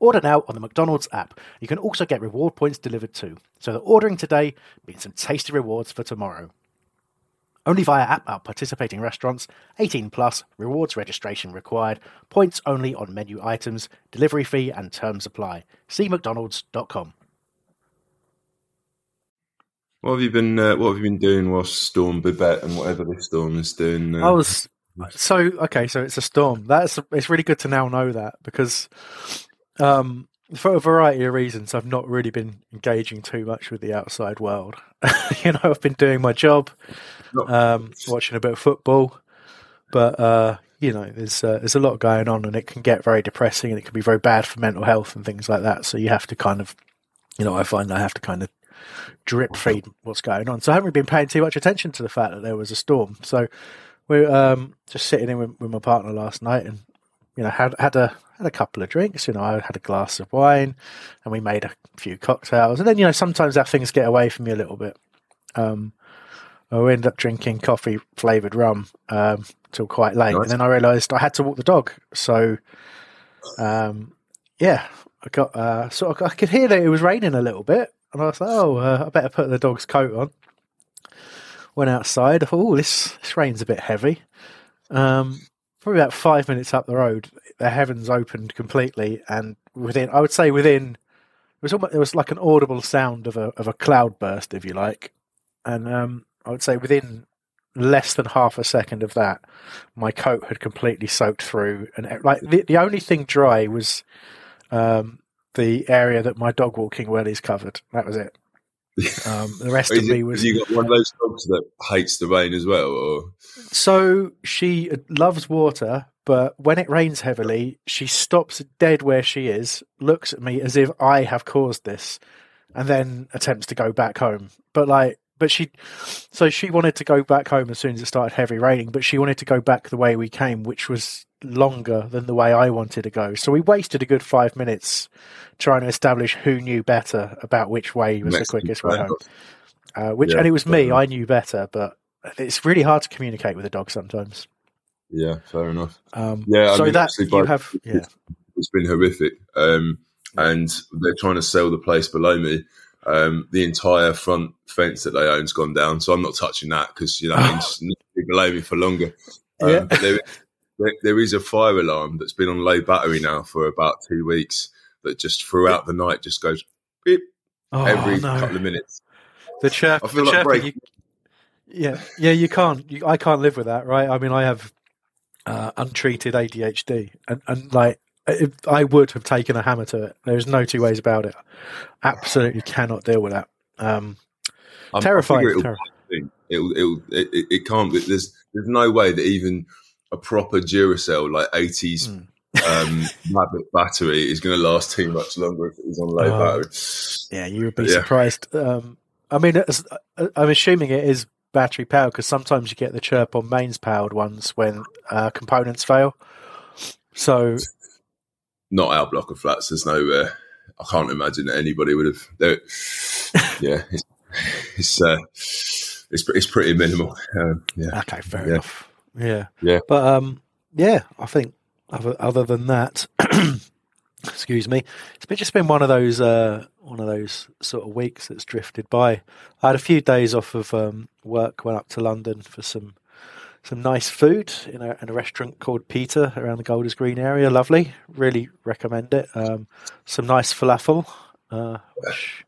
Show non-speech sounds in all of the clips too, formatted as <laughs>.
Order now on the McDonald's app. You can also get reward points delivered too, so that ordering today means some tasty rewards for tomorrow. Only via app at participating restaurants, 18 plus, rewards registration required, points only on menu items, delivery fee and terms apply. See McDonald's.com. What have you been? Uh, what have you been doing whilst Storm Babet and whatever this storm is doing? Uh, I was so okay. So it's a storm. That's it's really good to now know that because um, for a variety of reasons, I've not really been engaging too much with the outside world. <laughs> you know, I've been doing my job, um, watching a bit of football, but uh, you know, there's uh, there's a lot going on, and it can get very depressing, and it can be very bad for mental health and things like that. So you have to kind of, you know, I find I have to kind of drip feed what's going on. So I haven't really been paying too much attention to the fact that there was a storm. So we're um, just sitting in with, with my partner last night, and you know, had had a had a couple of drinks. You know, I had a glass of wine, and we made a few cocktails. And then, you know, sometimes that things get away from me a little bit. Um, I end up drinking coffee flavored rum um, till quite late, nice. and then I realised I had to walk the dog. So, um, yeah, I got uh, sort of I could hear that it was raining a little bit, and I was like, oh, uh, I better put the dog's coat on. Went outside. Oh, this this rain's a bit heavy. Um, probably about five minutes up the road, the heavens opened completely, and within, I would say within, it was almost, it was like an audible sound of a of a cloud burst, if you like, and um, I would say within less than half a second of that, my coat had completely soaked through, and like the the only thing dry was um, the area that my dog walking wellies covered. That was it. <laughs> Um, the rest of me was. You got one of those dogs that hates the rain as well, or so she loves water, but when it rains heavily, she stops dead where she is, looks at me as if I have caused this, and then attempts to go back home. But like, but she, so she wanted to go back home as soon as it started heavy raining, but she wanted to go back the way we came, which was longer than the way I wanted to go. So we wasted a good five minutes trying to establish who knew better about which way was Next the quickest way home. Uh, which yeah, and it was me. I knew better, but it's really hard to communicate with a dog sometimes. Yeah, fair enough. Um, yeah, so I mean, that you have, yeah, it's been horrific, um, and they're trying to sell the place below me. Um, the entire front fence that they own's gone down, so I'm not touching that because you know <laughs> it's below me for longer. Um, yeah. there, there, there is a fire alarm that's been on low battery now for about two weeks that just throughout the night just goes beep oh, every no. couple of minutes. The chirp, I feel the like you, yeah, yeah, you can't. You, I can't live with that, right? I mean, I have uh, untreated ADHD, and, and like I would have taken a hammer to it. There's no two ways about it. Absolutely cannot deal with that. Um, terrifying. It'll, it'll, it'll, it, it can't. Be, There's there's no way that even a proper Duracell like 80s mm. um, <laughs> battery is going to last too much longer if it was on low uh, battery. Yeah, you would be yeah. surprised. Um, I mean, I'm assuming it is battery powered because sometimes you get the chirp on mains powered ones when uh, components fail. So, not our block of flats. There's no. Uh, I can't imagine that anybody would have. <laughs> yeah, it's it's, uh, it's it's pretty minimal. Um, yeah. Okay, fair yeah. enough. Yeah, yeah, but um, yeah, I think other other than that, <clears throat> excuse me, it's been just been one of those uh, one of those sort of weeks that's drifted by. I had a few days off of um, work, went up to London for some some nice food in a, in a restaurant called Peter around the Golders Green area. Lovely, really recommend it. Um, some nice falafel. uh, which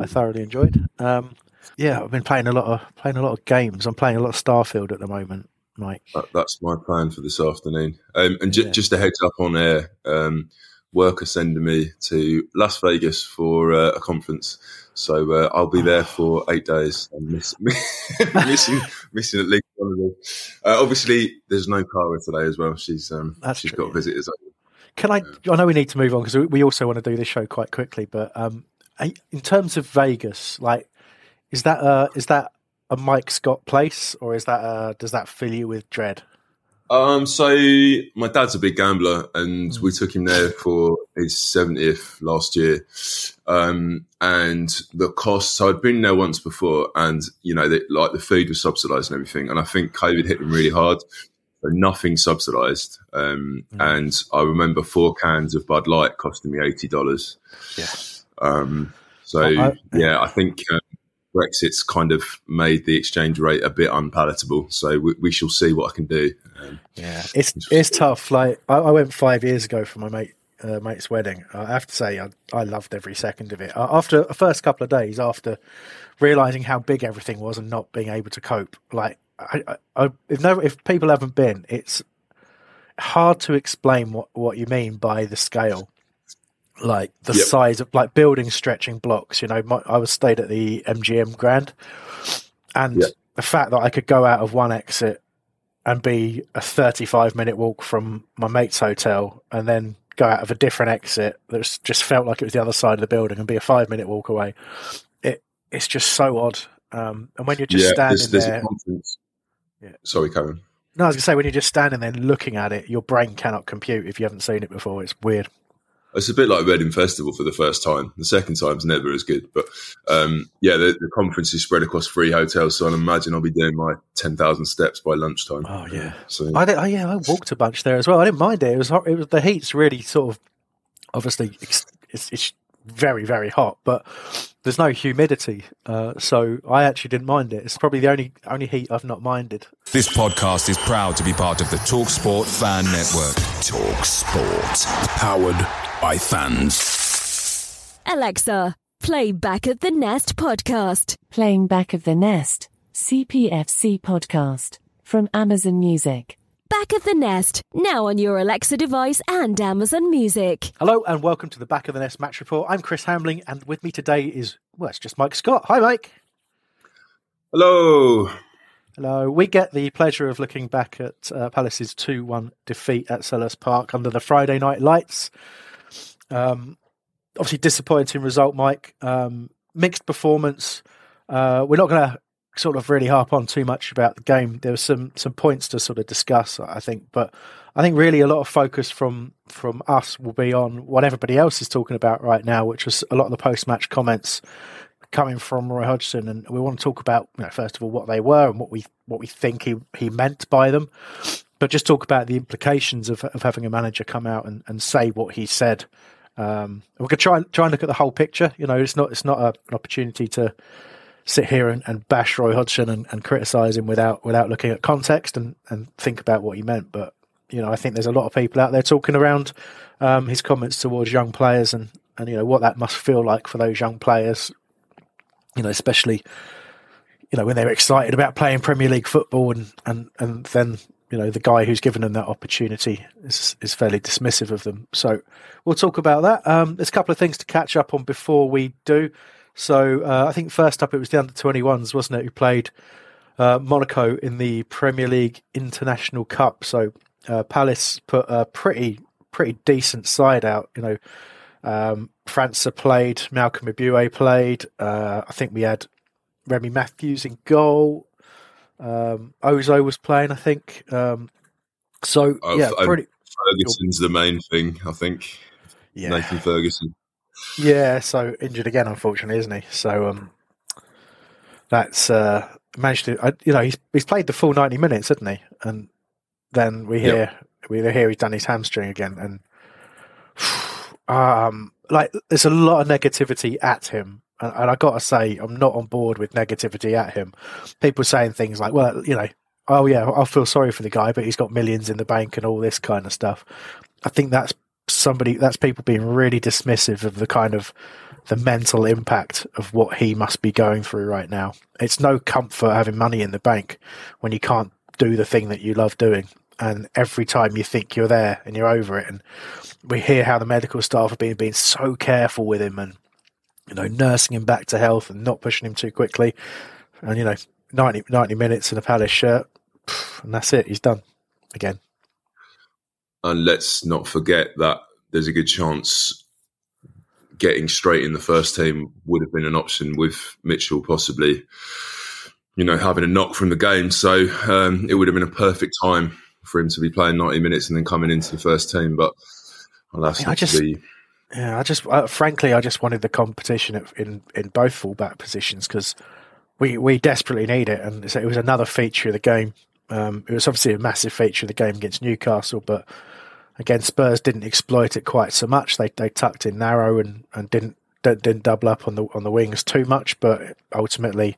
I thoroughly enjoyed. Um, yeah, I've been playing a lot of playing a lot of games. I'm playing a lot of Starfield at the moment, Mike. That, that's my plan for this afternoon. Um, and ju- Yeah. just a heads up on air, um, work are sending me to Las Vegas for uh, a conference. So uh, I'll be there for eight days and miss, <laughs> missing missing at least one of them. Uh, obviously, there's no Cara today as well. She's um, she's true, got visitors. Can I? I know we need to move on because we, we also want to do this show quite quickly. But um, in terms of Vegas, like, is that a is that a Mike Scott place, or is that a, does that fill you with dread? Um, so my dad's a big gambler, and we took him there for his seventieth last year. Um, and the cost. So I'd been there once before, and you know, the, like the food was subsidised and everything. And I think COVID hit him really hard. So nothing subsidised. Um, and I remember four cans of Bud Light costing me eighty dollars. Yeah. Um, so I- I- yeah, I think um, Brexit's kind of made the exchange rate a bit unpalatable. So we, we shall see what I can do. Um, Yeah, it's it's tough. Like I, I went five years ago for my mate uh, mate's wedding. I have to say, I, I loved every second of it. After the first couple of days, after realizing how big everything was and not being able to cope, like I, I, I, if no, if people haven't been, it's hard to explain what what you mean by the scale. Like the Yep. size of like buildings stretching blocks. You know, my, I was stayed at the MGM Grand, and Yep. the fact that I could go out of one exit and be a 35 minute walk from my mate's hotel and then go out of a different exit that just felt like it was the other side of the building and be a five minute walk away. It It's just so odd. Um, and when you're just standing there's, there's there, a conference. Yeah. Sorry, Karen. no, I was going to say, when you're just standing there looking at it, your brain cannot compute if you haven't seen it before. It's weird. It's a bit like Reading Festival for the first time. The second time's never as good. But um, yeah, the, the conference is spread across three hotels, so I imagine I'll be doing my 10,000 steps by lunchtime. Oh, yeah. So I did, oh, yeah, I walked a bunch there as well. I didn't mind it. It was hot. It was the heat's really sort of obviously it's, it's, it's very very hot, but there's no humidity, uh, so I actually didn't mind it. It's probably the only only heat I've not minded. This podcast is proud to be part of the TalkSport Fan Network. Talk Sport. Powered by fans. Alexa, play Back of the Nest podcast. Playing Back of the Nest, CPFC podcast from Amazon Music. Back of the Nest, now on your Alexa device and Amazon Music. Hello and welcome to the Back of the Nest Match Report. I'm Chris Hambling, and with me today is well, it's just Mike Scott. Hi, Mike. hello. Hello. We get the pleasure of looking back at uh, Palace's 2 1 defeat at Selhurst Park under the Friday night lights. Um, obviously, disappointing result, Mike. Um, mixed performance. Uh, we're not going to sort of really harp on too much about the game. There were some, some points to sort of discuss, I think, but I think really a lot of focus from from us will be on what everybody else is talking about right now, which was a lot of the post match comments coming from Roy Hodgson, and we want to talk about, you know, first of all, what they were and what we what we think he, he meant by them, but just talk about the implications of, of having a manager come out and, and say what he said. Um, we could try try and look at the whole picture. You know, it's not it's not a, an opportunity to sit here and, and bash Roy Hodgson and, and criticise him without without looking at context and, and think about what he meant. But you know, I think there's a lot of people out there talking around um, his comments towards young players and and you know what that must feel like for those young players you know, especially you know when they're excited about playing Premier League football, and and and then you know the guy who's given them that opportunity is is fairly dismissive of them. So we'll talk about that. Um, there's a couple of things to catch up on before we do. So uh, I think first up it was the under 21s, wasn't it? Who played uh, Monaco in the Premier League International Cup. So uh, Palace put a pretty pretty decent side out. You know, um, França played, Malcolm Ebiowei played. Uh, I think we had Remi Matthews in goal. Um, Ozoh was playing, I think. Um, so Oh, yeah, um, pretty. Ferguson's the main thing, I think. Yeah, Nathan Ferguson. yeah. So injured again, unfortunately, isn't he? So um, that's uh, managed to. I, you know, he's he's played the full ninety minutes, hasn't he? And then we hear we hear he's done his hamstring again, and <sighs> um, like there's a lot of negativity at him. And, and I got to say, I'm not on board with negativity at him. People saying things like, "Well, you know, oh yeah, I feel sorry for the guy, but he's got millions in the bank and all this kind of stuff." I think that's somebody that's people being really dismissive of the kind of the mental impact of what he must be going through right now. It's no comfort having money in the bank when you can't do the thing that you love doing. And every time you think you're there and you're over it, and we hear how the medical staff have been being so careful with him and you know nursing him back to health and not pushing him too quickly, and you know 90, 90 minutes in a Palace shirt, and that's it. He's done again. And let's not forget that there's a good chance getting straight in the first team would have been an option with Mitchell possibly, you know, having a knock from the game. So um, it would have been a perfect time for him to be playing 90 minutes and then coming into the first team. But well, that's I, mean, I just, be... yeah, I just, uh, frankly, I just wanted the competition in in both fullback positions because we we desperately need it, and it was another feature of the game. Um, it was obviously a massive feature of the game against Newcastle, but again, Spurs didn't exploit it quite so much. They they tucked in narrow and, and didn't didn't double up on the on the wings too much, but ultimately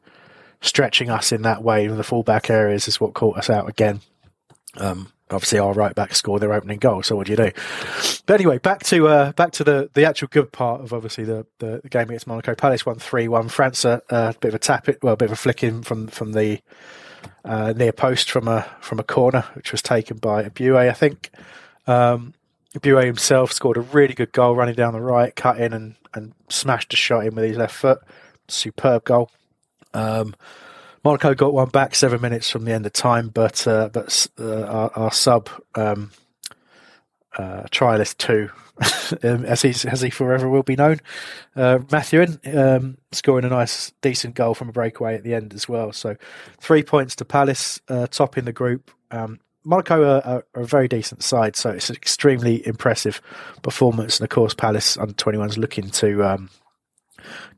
stretching us in that way in the fullback areas is what caught us out again. Um, obviously, our right back scored their opening goal. So what do you do? But anyway, back to uh, back to the, the actual good part of obviously the, the, the game against Monaco. Palace won three one. França a uh, bit of a tap it, well, a bit of a flick in from from the uh, near post from a from a corner, which was taken by Ebiowei, I think. Um, himself scored a really good goal running down the right, cut in and, and smashed a shot in with his left foot. Superb goal. Um, Monaco got one back seven minutes from the end of time, but uh, but uh, our, our, sub um, uh, trialist two, <laughs> um, as he as he forever will be known, uh, Mathuin um, scoring a nice decent goal from a breakaway at the end as well. So three points to Palace, uh, top in the group. Um, Monaco are, are, are, a very decent side, so it's an extremely impressive performance. And of course, Palace under 21s looking to um,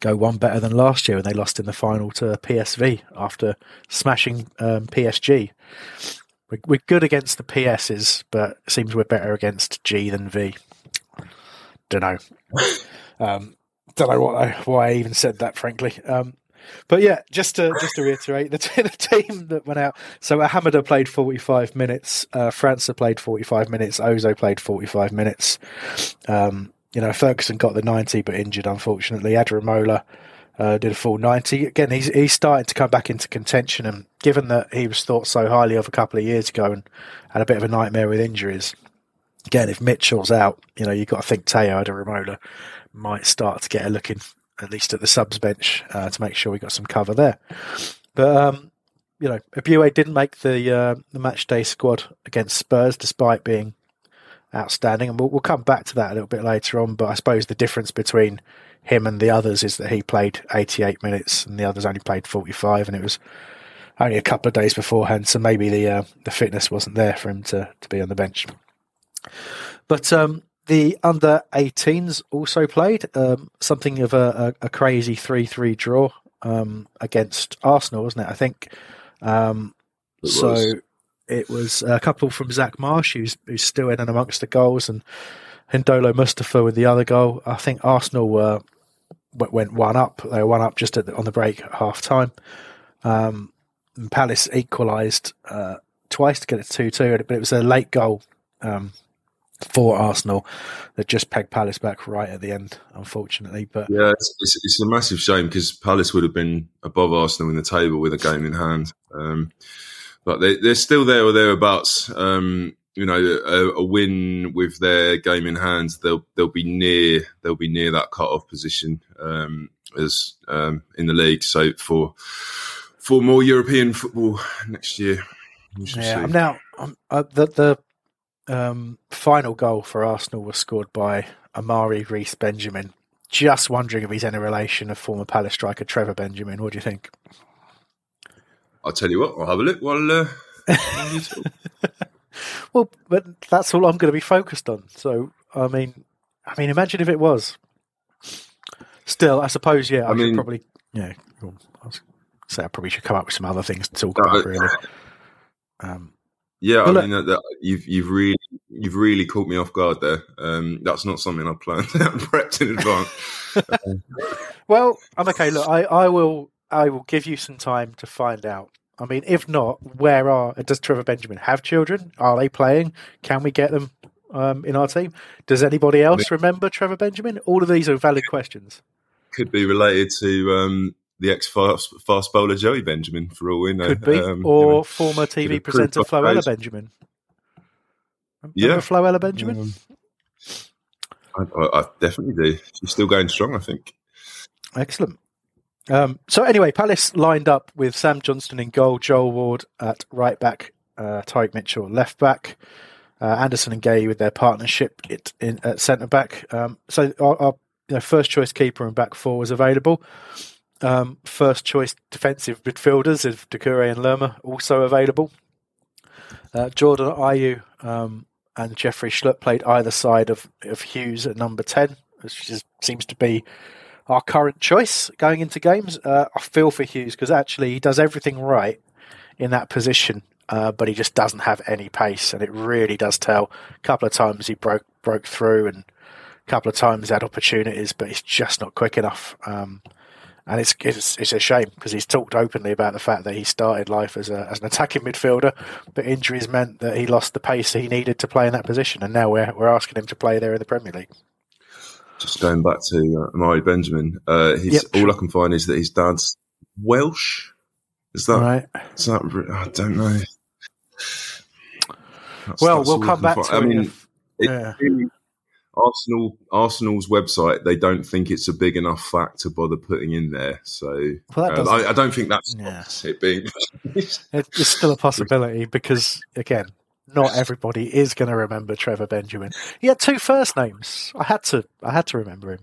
go one better than last year when they lost in the final to PSV after smashing um, PSG. We're, we're, good against the PSs, but it seems we're better against G than V. Don't know. <laughs> Um, don't know what I, why I even said that, frankly. Um, but yeah, just to just to reiterate, <laughs> the, the team that went out. So Hamada played 45 minutes. Uh, played 45 minutes. Ozoh played 45 minutes. Um, you know, Ferguson got the 90, but injured unfortunately. Adaramola uh, did a full 90. Again, he's he's starting to come back into contention, and given that he was thought so highly of a couple of years ago and had a bit of a nightmare with injuries. Again, if Mitchell's out, you know, you've got to think Tayo Adaramola might start to get a look in at least at the subs bench uh, to make sure we got some cover there. But um, you know, Ebiowei didn't make the uh, the match day squad against Spurs, despite being outstanding, and we'll, we'll come back to that a little bit later on. But I suppose the difference between him and the others is that he played 88 minutes and the others only played 45, and it was only a couple of days beforehand, so maybe the uh, the fitness wasn't there for him to to be on the bench. But um, the under 18s also played um, something of a, a, a crazy 3 3 draw um, against Arsenal, wasn't it? I think. Um, so was. It was a couple from Zach Marsh, who's, who's still in and amongst the goals, and Hindolo Mustapha with the other goal. I think Arsenal were, went one up. They were one up just the, on the break at half time. Um, Palace equalised uh, twice to get it 2 2, but it was a late goal um, for Arsenal that just pegged Palace back right at the end, unfortunately. But yeah, it's, it's, it's a massive shame because Palace would have been above Arsenal in the table with a game in hand. Um, but they, they're still there or thereabouts. Um, you know, a, a, win with their game in hand, they'll they'll be near they'll be near that cut off position um, as um, in the league. So for for more European football next year. Yeah, now I'm, uh, the the um, final goal for Arsenal was scored by Amari Reece Benjamin. Just wondering if he's any relation of former Palace striker Trevor Benjamin. What do you think? I'll tell you what. I'll have a look while. Uh, <laughs> well, but that's all I'm going to be focused on. So, I mean, I mean, imagine if it was. Still, I suppose, yeah. I, I mean, probably, yeah. Well, I say I probably should come up with some other things to talk about. Really. <sighs> Um, yeah, I mean, that, that, you've you've really you've really caught me off guard there. Um, that's not something I planned <laughs> out prepped in advance. <laughs> well, I'm okay. Look, I, I will I will give you some time to find out. I mean, if not, where are does Trevor Benjamin have children? Are they playing? Can we get them um, in our team? Does anybody else remember Trevor Benjamin? All of these are valid questions. could be related to um, the ex fast, fast bowler Joey Benjamin, for all we know. Could be, Um, or you know, former TV presenter Floella otherwise. Benjamin. Remember Yeah. Floella Benjamin. Um, I, I, I definitely do. She's still going strong, I think. Excellent. Um, so anyway, Palace lined up with Sam Johnston in goal, Joel Ward at right back, uh, Tyrick Mitchell left back, uh, Andersen and Guéhi with their partnership in, at centre back. Um, so our, our you know, first choice keeper and back four was available. Um, first choice defensive midfielders of Doucouré and Lerma also available. Uh, Jordan Ayew um, and Jeffrey Schlupp played either side of, of Hughes at number 10, which is, seems to be our current choice going into games. Uh, I feel for Hughes because actually he does everything right in that position, uh, but he just doesn't have any pace, and it really does tell. A couple of times he broke broke through, and a couple of times had opportunities, but he's just not quick enough. Um, and it's, it's it's a shame because he's talked openly about the fact that he started life as a as an attacking midfielder, but injuries meant that he lost the pace he needed to play in that position, and now we're we're asking him to play there in the Premier League. Just going back to uh, Amari Benjamin, uh, his, Yep, all. I can find is that his dad's Welsh. Is that? Right. Is that? I don't know. That's- Well, that's we'll come back find. to I mean, if- yeah. Arsenal, Arsenal's website, they don't think it's a big enough fact to bother putting in there. So Well, um, I, I don't think that's Yeah. it being. <laughs> It's still a possibility because, again, not everybody is going to remember Trevor Benjamin. He had two first names. I had to, I had to remember him.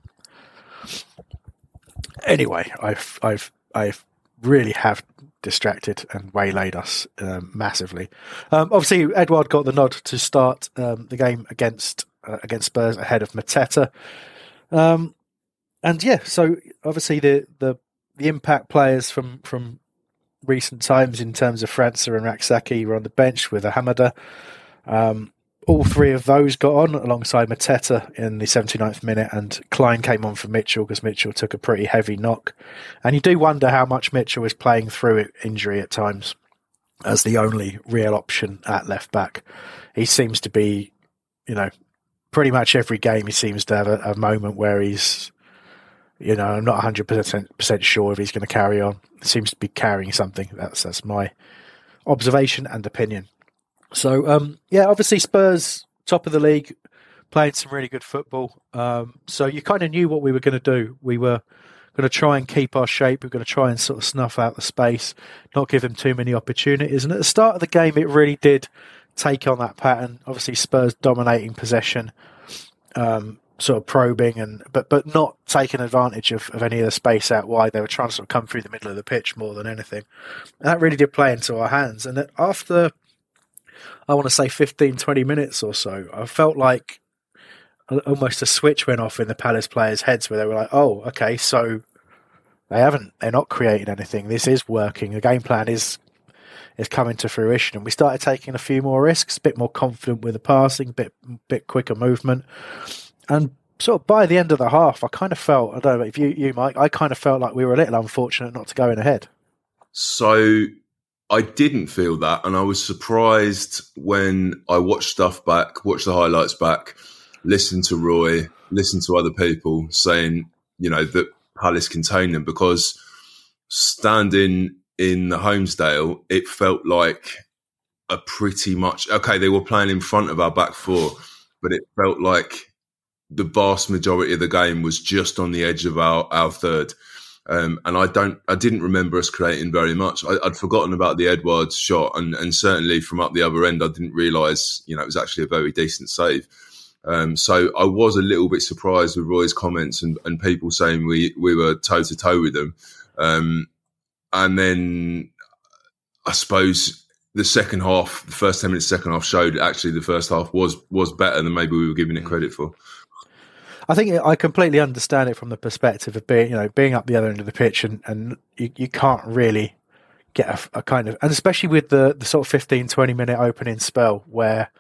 Anyway, I've, I've, I've really have distracted and waylaid us um, massively. Um, obviously, Edouard got the nod to start um, the game against uh, against Spurs ahead of Mateta. Um, and yeah, so obviously the, the the impact players from from recent times in terms of França and Rak-Sakyi were on the bench with Ahamada. Um, all three of those got on alongside Mateta in the 79th minute, and Clyne came on for Mitchell because Mitchell took a pretty heavy knock. And you do wonder how much Mitchell was playing through injury at times as the only real option at left back. He seems to be, you know, pretty much every game he seems to have a, a moment where he's you know, I'm not 100% sure if he's going to carry on. Seems to be carrying something. That's that's my observation and opinion. So, um, yeah, obviously Spurs top of the league, playing some really good football. Um, so you kind of knew what we were going to do. We were going to try and keep our shape. We are going to try and sort of snuff out the space, not give them too many opportunities. And at the start of the game, it really did take on that pattern. Obviously, Spurs dominating possession um, sort of probing and but but not taking advantage of, of any of the space out wide. They were trying to sort of come through the middle of the pitch more than anything. And that really did play into our hands. And that after I want to say 15, 20 minutes or so, I felt like almost a switch went off in the Palace players' heads where they were like, "Oh, okay, so they haven't they're not creating anything. This is working. The game plan is is coming to fruition." And we started taking a few more risks, a bit more confident with the passing, bit bit quicker movement. And sort of by the end of the half, I kind of felt, I don't know if you, you Mike, I kind of felt like we were a little unfortunate not to go in ahead. So I didn't feel that, and I was surprised when I watched stuff back, watched the highlights back, listened to Roy, listened to other people saying, you know, that Palace contained them because standing in the Holmesdale, it felt like a pretty much okay. They were playing in front of our back four, but it felt like the vast majority of the game was just on the edge of our our third. Um, and I don't, I didn't remember us creating very much. I, I'd forgotten about the Edouard's shot, and, and certainly from up the other end, I didn't realise, you know, it was actually a very decent save. Um, so I was a little bit surprised with Roy's comments and, and people saying we we were toe to toe with them. Um, and then I suppose the second half, the first ten minutes, second half showed actually the first half was was better than maybe we were giving it credit for. I think I completely understand it from the perspective of being, you know, being up the other end of the pitch and, and you, you can't really get a, a kind of, and especially with the, the sort of 15, 20 minute opening spell where,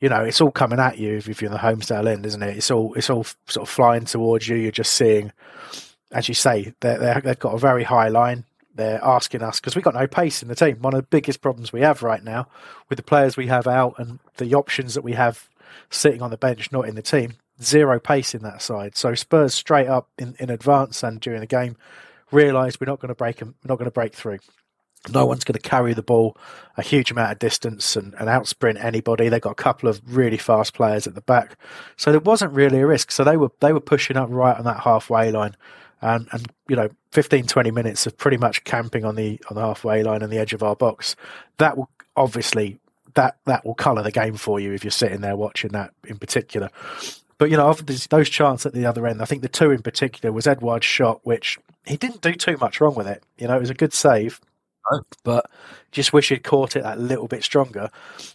you know, it's all coming at you if, if you're in the Holmesdale end, isn't it? It's all, it's all sort of flying towards you. You're just seeing, as you say, they're, they've got a very high line. They're asking us because we've got no pace in the team. One of the biggest problems we have right now with the players we have out and the options that we have sitting on the bench, not in the team, zero pace in that side. So Spurs straight up in, in advance and during the game realised we're not going to break we're not going to break through. No one's going to carry the ball a huge amount of distance and, and outsprint anybody. They've got a couple of really fast players at the back, so there wasn't really a risk. So they were they were pushing up right on that halfway line, and and you know 15, 20 minutes of pretty much camping on the on the halfway line and the edge of our box. That will obviously that that will colour the game for you if you're sitting there watching that in particular. But you know, those chances at the other end, I think the two in particular was Edouard's shot, which he didn't do too much wrong with it. You know, it was a good save, but just wish he'd caught it that little bit stronger.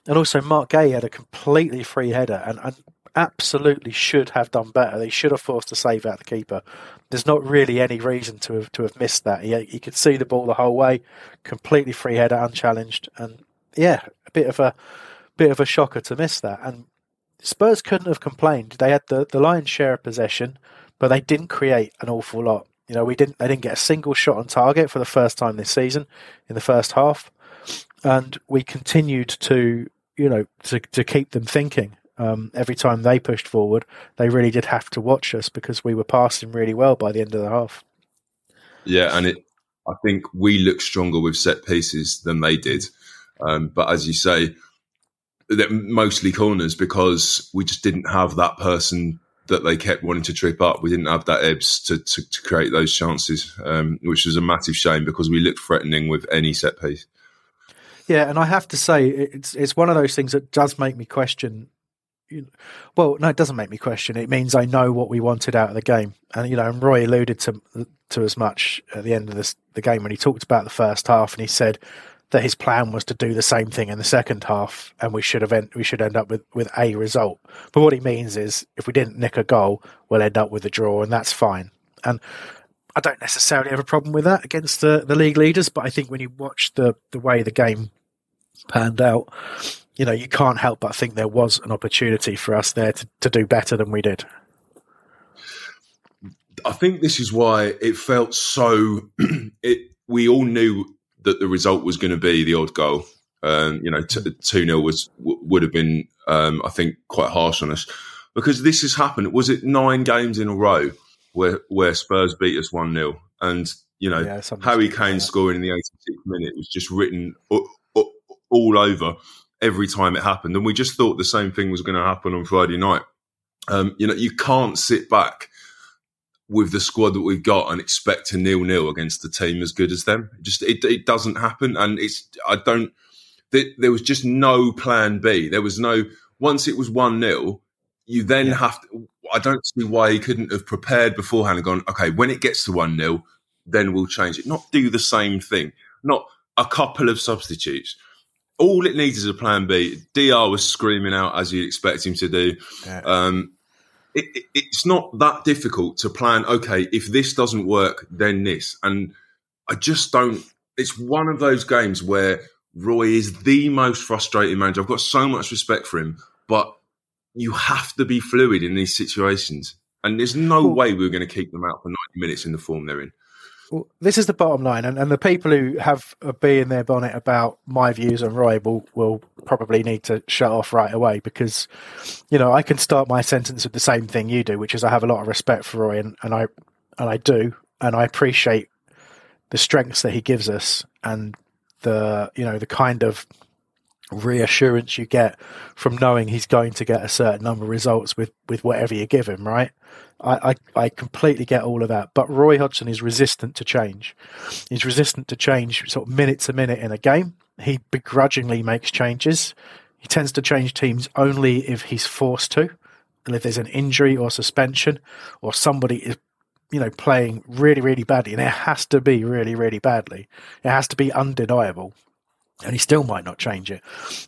And also, Marc Guéhi had a completely free header and, and absolutely should have done better. They should have forced a save out the keeper. There's not really any reason to have to have missed that. He, he could see the ball the whole way, completely free header, unchallenged, and yeah, a bit of a bit of a shocker to miss that. And Spurs couldn't have complained. They had the, the lion's share of possession, but they didn't create an awful lot. You know, we didn't they didn't get a single shot on target for the first time this season in the first half. And we continued to, you know, to, to keep them thinking. Um, every time they pushed forward, they really did have to watch us because we were passing really well by the end of the half. Yeah, and it I think we looked stronger with set pieces than they did. Um, but as you say, mostly corners because we just didn't have that person that they kept wanting to trip up. We didn't have that Ebbs to, to, to create those chances, um, which was a massive shame because we looked threatening with any set piece. Yeah, and I have to say, it's it's one of those things that does make me question. well, no, it doesn't make me question. It means I know what we wanted out of the game, and you know, and Roy alluded to to as much at the end of this the game when he talked about the first half, and he said that his plan was to do the same thing in the second half, and we should have end, we should end up with, with a result. But what he means is, if we didn't nick a goal, we'll end up with a draw, and that's fine. And I don't necessarily have a problem with that against the, the league leaders, but I think when you watch the the way the game panned out, you know, you can't help but think there was an opportunity for us there to, to do better than we did. I think this is why it felt so. <clears throat> it we all knew that the result was going to be the odd goal. Um, you know, two 0 was w- would have been, um, I think, quite harsh on us because this has happened. Was it nine games in a row where where Spurs beat us one 0 and you know yeah, Harry Kane like scoring in the 86th minute was just written all over every time it happened, and we just thought the same thing was going to happen on Friday night. Um, you know, you can't sit back with the squad that we've got and expect to nil nil against a team as good as them. Just it, it doesn't happen, and it's I don't. There was just no plan B. There was no once it was one 0 you then yeah. have to. I don't see why he couldn't have prepared beforehand and gone. Okay, when it gets to one 0 then we'll change it. Not do the same thing. Not a couple of substitutes. All it needs is a plan B. Dr was screaming out as you'd expect him to do. Yeah. Um, it, it, it's not that difficult to plan. Okay, if this doesn't work, then this. And I just don't. It's one of those games where Roy is the most frustrating manager. I've got so much respect for him, but you have to be fluid in these situations. And there's no way we're going to keep them out for 90 minutes in the form they're in. This is the bottom line, and, and the people who have a bee in their bonnet about my views on Roy will, will probably need to shut off right away because, you know, I can start my sentence with the same thing you do, which is I have a lot of respect for Roy, and, and I and I do, and I appreciate the strengths that he gives us, and the you know the kind of reassurance you get from knowing he's going to get a certain number of results with with whatever you give him, right? I, I, I, completely get all of that. But Roy Hodgson is resistant to change. He's resistant to change sort of minute to minute in a game. He begrudgingly makes changes. He tends to change teams only if he's forced to. And if there's an injury or suspension or somebody is, you know, playing really, really badly, and it has to be really, really badly. It has to be undeniable and he still might not change it.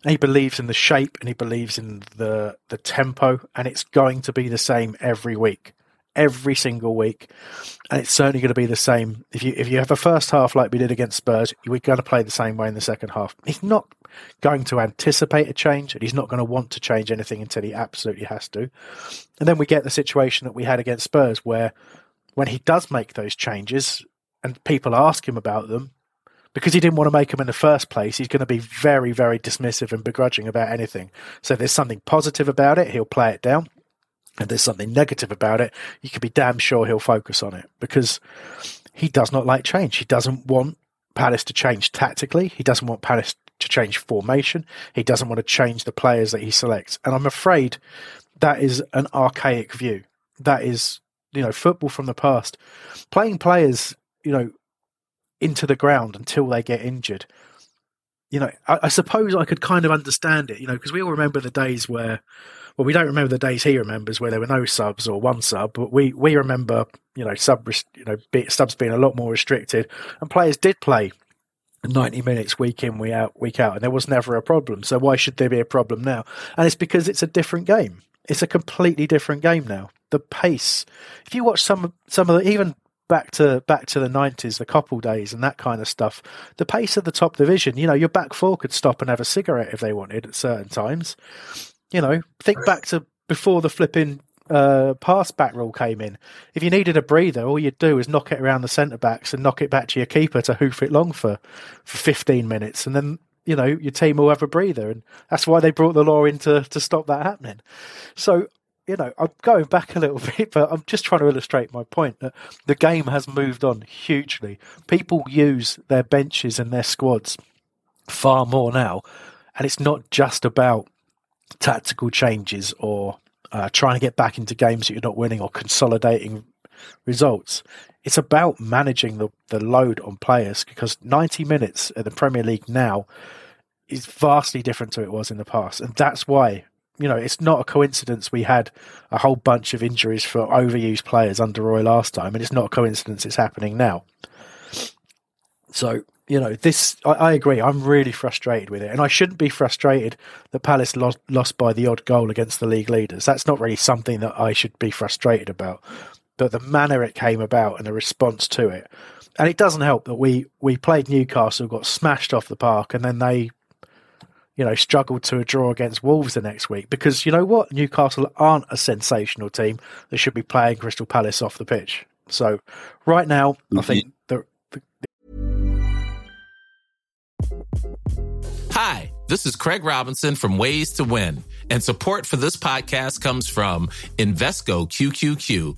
And he believes in the shape and he believes in the the tempo, and it's going to be the same every week, every single week, and it's certainly going to be the same if you if you have a first half like we did against Spurs, we're going to play the same way in the second half. He's not going to anticipate a change, and he's not going to want to change anything until he absolutely has to. And then we get the situation that we had against Spurs, where when he does make those changes and people ask him about them, because he didn't want to make them in the first place, he's going to be very, very dismissive and begrudging about anything. So if there's something positive about it, he'll play it down. and there's something negative about it, you can be damn sure he'll focus on it because he does not like change. He doesn't want Palace to change tactically. He doesn't want Palace to change formation. He doesn't want to change the players that he selects. And I'm afraid that is an archaic view. That is, you know, football from the past. Playing players, you know, into the ground until they get injured. You know, I, I suppose I could kind of understand it, you know, because we all remember the days where well, we don't remember the days he remembers where there were no subs or one sub, but we, we remember, you know, sub, you know, subs being a lot more restricted, and players did play 90 minutes week in, week out, week out, and there was never a problem. So why should there be a problem now? And it's because it's a different game. It's a completely different game now. The pace. If you watch some some of the even back to back to the nineties, the couple days and that kind of stuff, the pace of the top division, you know, your back four could stop and have a cigarette if they wanted at certain times. You know, think back to before the flipping uh, pass back rule came in. If you needed a breather, all you'd do is knock it around the centre backs and knock it back to your keeper to hoof it long for, for 15 minutes. And then, you know, your team will have a breather. And that's why they brought the law in to, to stop that happening. So, you know, I'm going back a little <laughs> bit, but I'm just trying to illustrate my point that the game has moved on hugely. People use their benches and their squads far more now. And it's not just about tactical changes or uh, trying to get back into games that you're not winning or consolidating results. It's about managing the, the load on players because 90 minutes at the Premier League now is vastly different to it was in the past. And that's why, you know, it's not a coincidence we had a whole bunch of injuries for overused players under Roy last time. And it's not a coincidence it's happening now. So you know, this, I, I, agree. I'm really frustrated with it. And I shouldn't be frustrated that Palace lost, lost by the odd goal against the league leaders. That's not really something that I should be frustrated about. But the manner it came about and the response to it. And it doesn't help that we, we played Newcastle, got smashed off the park, and then they, you know, struggled to a draw against Wolves the next week. Because you know what? Newcastle aren't a sensational team that should be playing Crystal Palace off the pitch. So right now, I mm-hmm. think the, the Hi, this is Craig Robinson from Ways to Win, and support for this podcast comes from Invesco QQQ,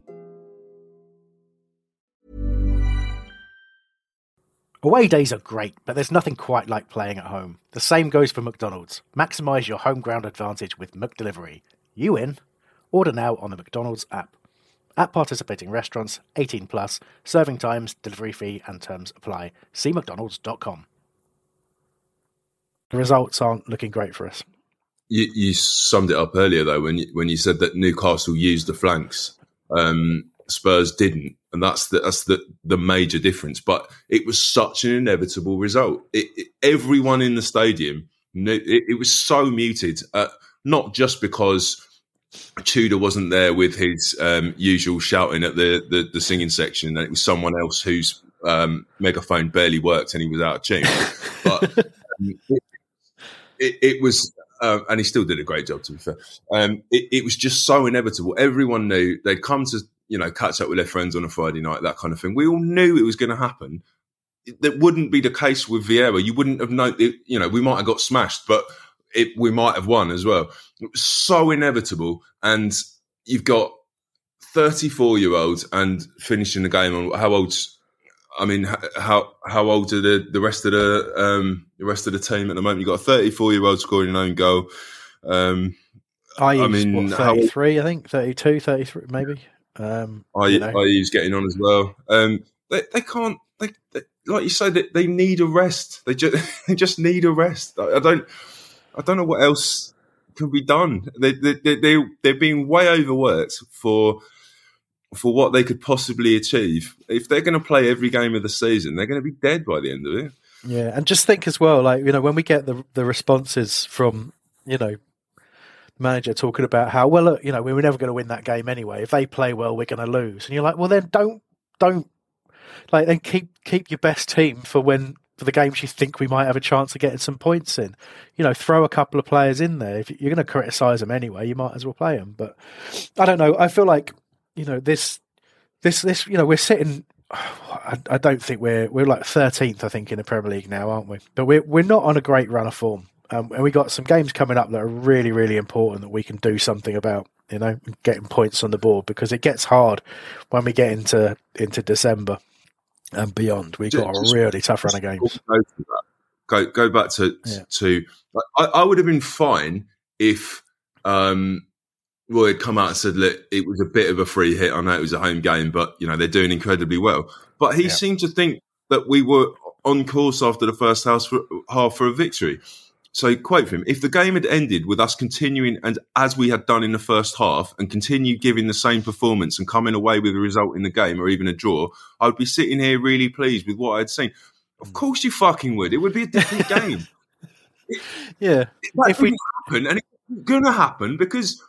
Away days are great, but there's nothing quite like playing at home. The same goes for McDonald's. Maximize your home ground advantage with McDelivery. You in? Order now on the McDonald's app. At participating restaurants, 18 plus, serving times, delivery fee, and terms apply. See McDonald's.com the results aren't looking great for us. You, you summed it up earlier though when you, when you said that Newcastle used the flanks, um, Spurs didn't, and that's the that's the the major difference. But it was such an inevitable result. It, it, everyone in the stadium, it, it was so muted, uh, not just because. Tudor wasn't there with his um, usual shouting at the, the, the singing section, and it was someone else whose um, megaphone barely worked and he was out of tune. <laughs> But um, it, it, it was, uh, and he still did a great job. To be fair, um, it, it, was just so inevitable. Everyone knew they'd come to you know catch up with their friends on a Friday night, that kind of thing. We all knew it was going to happen. That wouldn't be the case with Vieira. You wouldn't have known. It, you know, we might have got smashed, but it, we might have won as well. It was so inevitable, and you've got 34 year olds and finishing the game on how old's I mean, how how old are the, the rest of the um, the rest of the team at the moment? You've got a 34 year old scoring an own goal. Um, I, I mean, what, 33, how, I think 32, 33, maybe. Um, I, you know. I getting on as well. Um, they, they can't. They, they, like you say, they, they need a rest. They just <laughs> they just need a rest. I, I don't I don't know what else can be done. They they they they're being way overworked for for what they could possibly achieve. If they're going to play every game of the season, they're going to be dead by the end of it. Yeah, and just think as well, like you know, when we get the the responses from you know manager talking about how well look, you know we were never going to win that game anyway. If they play well, we're going to lose, and you're like, well then don't don't like then keep keep your best team for when for the games you think we might have a chance of getting some points in. You know, throw a couple of players in there. If you're going to criticise them anyway, you might as well play them. But I don't know. I feel like you know this this this you know we're sitting. I, I don't think we're we're like 13th, I think, in the Premier League now, aren't we? But we're we're not on a great run of form, um, and we got some games coming up that are really really important that we can do something about. You know, getting points on the board because it gets hard when we get into into December and beyond. We've got a really tough run of games. Go go back to Yeah. to. I, I would have been fine if um, Roy had come out and said, "Look, it was a bit of a free hit. I know it was a home game, but you know they're doing incredibly well." But he Yeah. seemed to think that we were on course after the first half for, half for a victory. So, quote from him: "If the game had ended with us continuing and as we had done in the first half, and continued giving the same performance and coming away with a result in the game or even a draw, I would be sitting here really pleased with what I'd seen." Of hmm. course, you fucking would. It would be a different <laughs> game. Yeah, That If we- happen, and it's going to happen because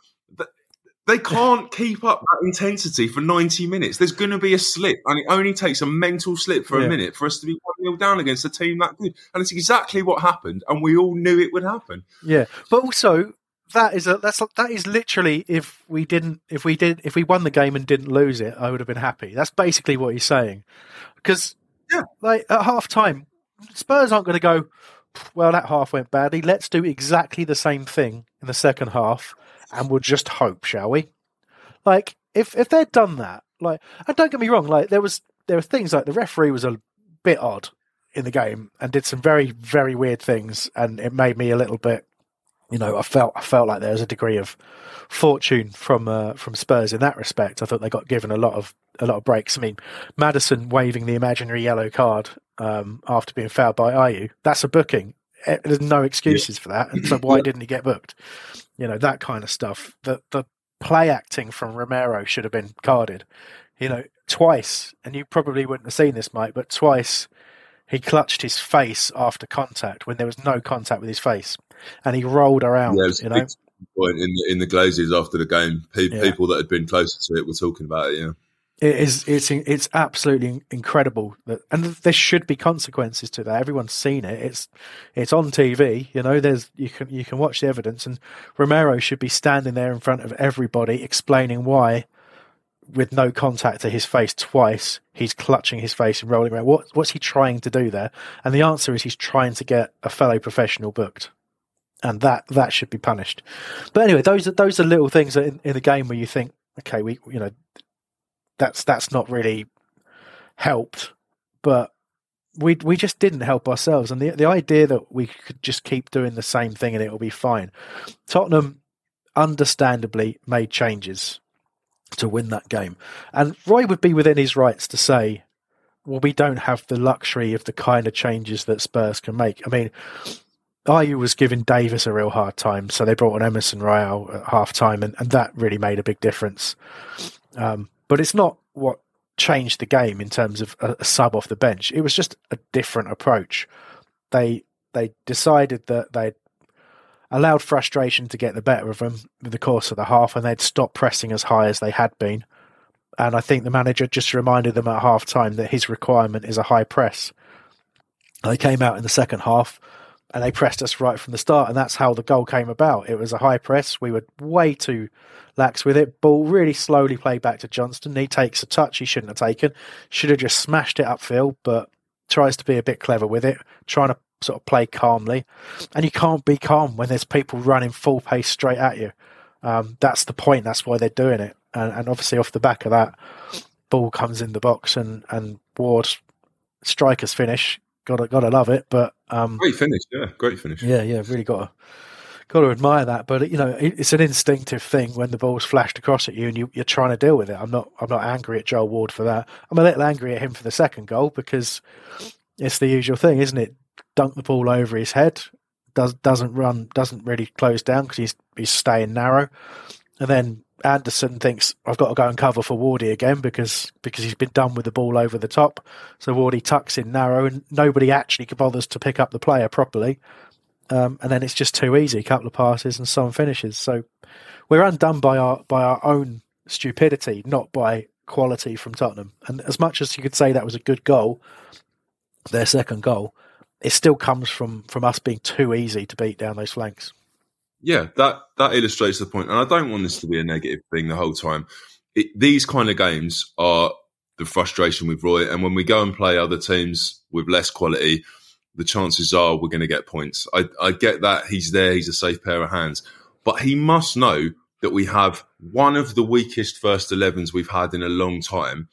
they can't keep up that intensity for 90 minutes. There's going to be a slip, and it only takes a mental slip for Yeah. a minute for us to be 1 0 down against a team that good. And it's exactly what happened, and we all knew it would happen. yeah. But also, that is a that's that is literally if we didn't if we did if we won the game and didn't lose it, I would have been happy. That's basically what he's saying. Because Yeah. like at half time, Spurs aren't going to go. Well, that half went badly. Let's do exactly the same thing in the second half, and we'll just hope, shall we? Like if if they'd done that, like and don't get me wrong, like there was there were things like the referee was a bit odd in the game and did some very very weird things, and it made me a little bit you know, I felt I felt like there was a degree of fortune from uh, from Spurs in that respect. I thought they got given a lot of a lot of breaks. I mean, Maddison waving the imaginary yellow card um, after being fouled by Ayew, that's a booking. Eh, There's no excuses for that. And so <clears throat> why didn't he get booked? You know, that kind of stuff. The the play acting from Romero should have been carded. You know, twice, and you probably wouldn't have seen this, Mike, but twice he clutched his face after contact when there was no contact with his face, and he rolled around. Yeah, you know, point in the, in the Glazers after the game. Pe- Yeah. People that had been closer to it were talking about it. Yeah, it is it's it's absolutely incredible that and there should be consequences to that. Everyone's seen it. It's it's on tv you know there's you can you can watch the evidence and romero should be standing there in front of everybody explaining why with no contact to his face twice he's clutching his face and rolling around. What what's he trying to do there? And the answer is he's trying to get a fellow professional booked. And that that should be punished. But anyway those are those are little things in, in the game where you think okay we you know that's that's not really helped. But we we just didn't help ourselves, and the the idea that we could just keep doing the same thing and it'll be fine. Tottenham, understandably, made changes to win that game, and Roy would be within his rights to say, "Well, we don't have the luxury of the kind of changes that Spurs can make." I mean. Ayew was giving Davies a real hard time, so they brought on Emerson Royal at half time, and, and that really made a big difference. Um, but it's not what changed the game in terms of a, a sub off the bench. It was just a different approach. They they decided that they'd allowed frustration to get the better of them in the course of the half, and they'd stopped pressing as high as they had been. And I think the manager just reminded them at half time that his requirement is a high press. They came out in the second half and they pressed us right from the start, and that's how the goal came about. It was a high press. We were way too lax with it. Ball really slowly played back to Johnstone. He takes a touch he shouldn't have taken. Should have just smashed it upfield, but tries to be a bit clever with it, trying to sort of play calmly. And you can't be calm when there's people running full pace straight at you. Um, that's the point. That's why they're doing it. And, and obviously, off the back of that, ball comes in the box, and and Ward strikers finish. Gotta gotta love it. But um, great finish. Yeah, great finish. yeah, yeah, really got to got to admire that. But you know, it's an instinctive thing when the ball's flashed across at you and you, you're trying to deal with it. I'm not I'm not angry at Joel Ward for that. I'm a little angry at him for the second goal because it's the usual thing, isn't it? Dunk the ball over his head, does doesn't run, doesn't really close down because he's he's staying narrow, and then Andersen thinks I've got to go and cover for Wardy again because because he's been done with the ball over the top. So Wardy tucks in narrow and nobody actually bothers to pick up the player properly. Um, and then it's just too easy. A couple of passes and some finishes. So we're undone by our by our own stupidity, not by quality from Tottenham. And as much as you could say that was a good goal, their second goal, it still comes from from us being too easy to beat down those flanks. Yeah, that that illustrates the point. and I don't want this to be a negative thing the whole time. It, these kind of games are the frustration with Roy, and when we go and play other teams with less quality, the chances are we're going to get points. I, I get that he's there, he's a safe pair of hands, but he must know that we have one of the weakest first 11s we've had in a long time.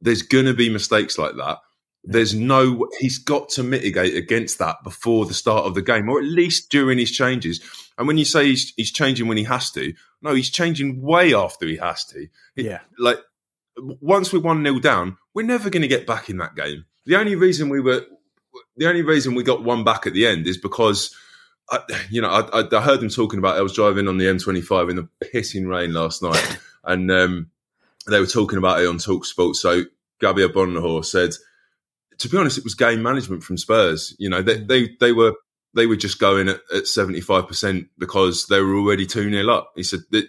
There's going to be mistakes like that. There's no, he's got to mitigate against that before the start of the game, or at least during his changes. And when you say he's, he's changing when he has to, no, he's changing way after he has to. It, Yeah. Like, once we're 1 0 down, we're never going to get back in that game. The only reason we were, the only reason we got one back at the end is because, I, you know, I, I, I heard them talking about. I was driving on the M25 in the pissing rain last night, and um, they were talking about it on Talk Sports. So Gabby Agbonlahor said, to be honest, it was game management from Spurs. You know, they they, they were they were just going at at seventy five percent because they were already two 0 up. He said that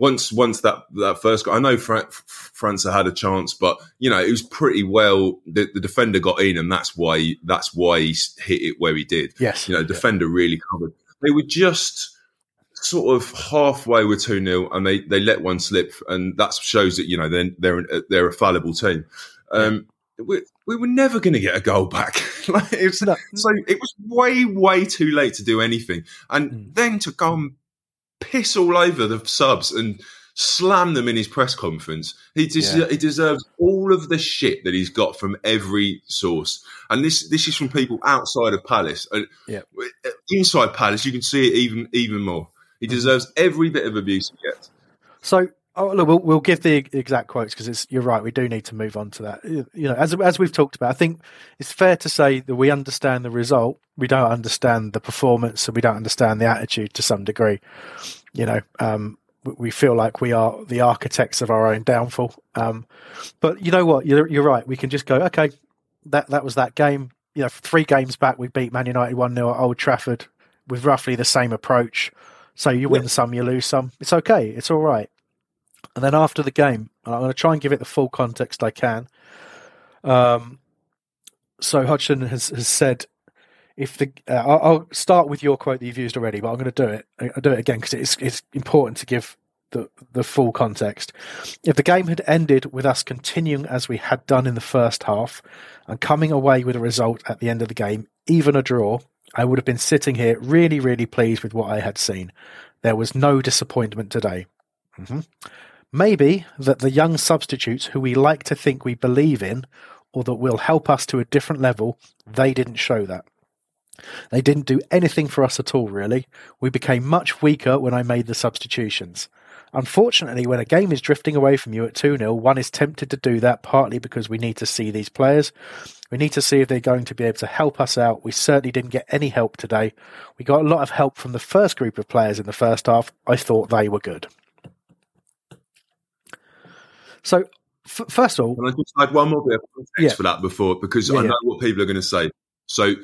once once that that first goal, I know Fra- França had a chance, but you know it was pretty well. The, the defender got in, and that's why that's why he hit it where he did. Yes. you know, defender really covered. They were just sort of halfway with two 0 and they they let one slip, and that shows that you know they're they're they're a fallible team. Um, we, we were never going to get a goal back. <laughs> like, it was, No. So it was way, way too late to do anything. And Mm. then to go and piss all over the subs and slam them in his press conference. He, des- Yeah. he deserves all of the shit that he's got from every source. And this this is from people outside of Palace. And Yeah. Inside Palace, you can see it even even more. He Mm-hmm. deserves every bit of abuse he gets. So, oh, look, we'll, we'll give the exact quotes because it's you're right. We do need to move on to that. You know, as as we've talked about, I think it's fair to say that we understand the result. We don't understand the performance, and we don't understand the attitude to some degree. You know, um, we- we feel like we are the architects of our own downfall. Um, but you know what? You're you're right. We can just go, okay, that that was that game. You know, three games back, we beat Man United one 0 at Old Trafford with roughly the same approach. So you win some, you lose some. It's okay. It's all right. And then after the game, and I'm going to try and give it the full context I can. Um, so Hodgson has, has said, if the uh, I'll, start with your quote that you've used already, but I'm going to do it. I'll do it again because it's it's important to give the the full context. If the game had ended with us continuing as we had done in the first half and coming away with a result at the end of the game, even a draw, I would have been sitting here really, really pleased with what I had seen. There was no disappointment today. Mhm. Maybe that the young substitutes who we like to think we believe in or that will help us to a different level, they didn't show that. They didn't do anything for us at all, really. We became much weaker when I made the substitutions. Unfortunately, when a game is drifting away from you at 2 0, one is tempted to do that partly because we need to see these players. We need to see if they're going to be able to help us out. We certainly didn't get any help today. We got a lot of help from the first group of players in the first half. I thought they were good. So, f- first of all, Can I just add one more bit of context Yeah. for that before? Because Yeah, I yeah. know what people are going to say. So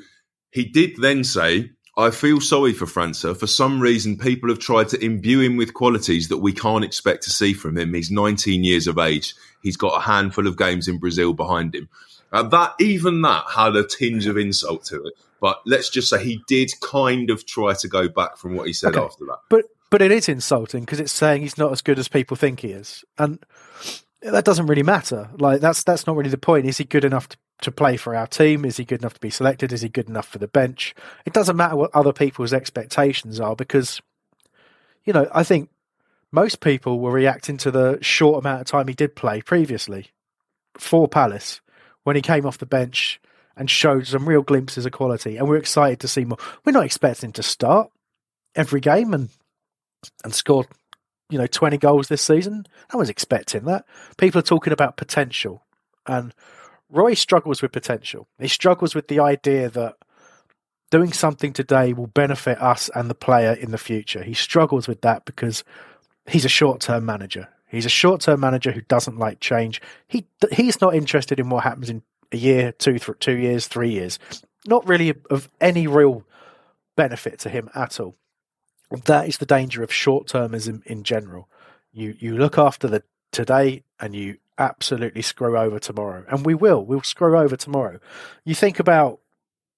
he did then say, I feel sorry for França. For some reason, people have tried to imbue him with qualities that we can't expect to see from him. He's 19 years of age. He's got a handful of games in Brazil behind him. Uh, that even that had a tinge of insult to it. But let's just say he did kind of try to go back from what he said Okay. after that. But but it is insulting because it's saying he's not as good as people think he is, and that doesn't really matter. Like that's that's not really the point. Is he good enough to, to play for our team? Is he good enough to be selected? Is he good enough for the bench? It doesn't matter what other people's expectations are because, you know, I think most people were reacting to the short amount of time he did play previously for Palace when he came off the bench and showed some real glimpses of quality, and we're excited to see more. We're not expecting him to start every game and and scored, you know, 20 goals this season. I was expecting that. People are talking about potential. And Roy struggles with potential. He struggles with the idea that doing something today will benefit us and the player in the future. He struggles with that because he's a short term manager. He's a short term manager who doesn't like change. He he's not interested in what happens in a year, two, th- two years, three years. Not really of any real benefit to him at all. That is the danger of short termism in general. You you look after the today and you absolutely screw over tomorrow. And we will. We'll screw over tomorrow. You think about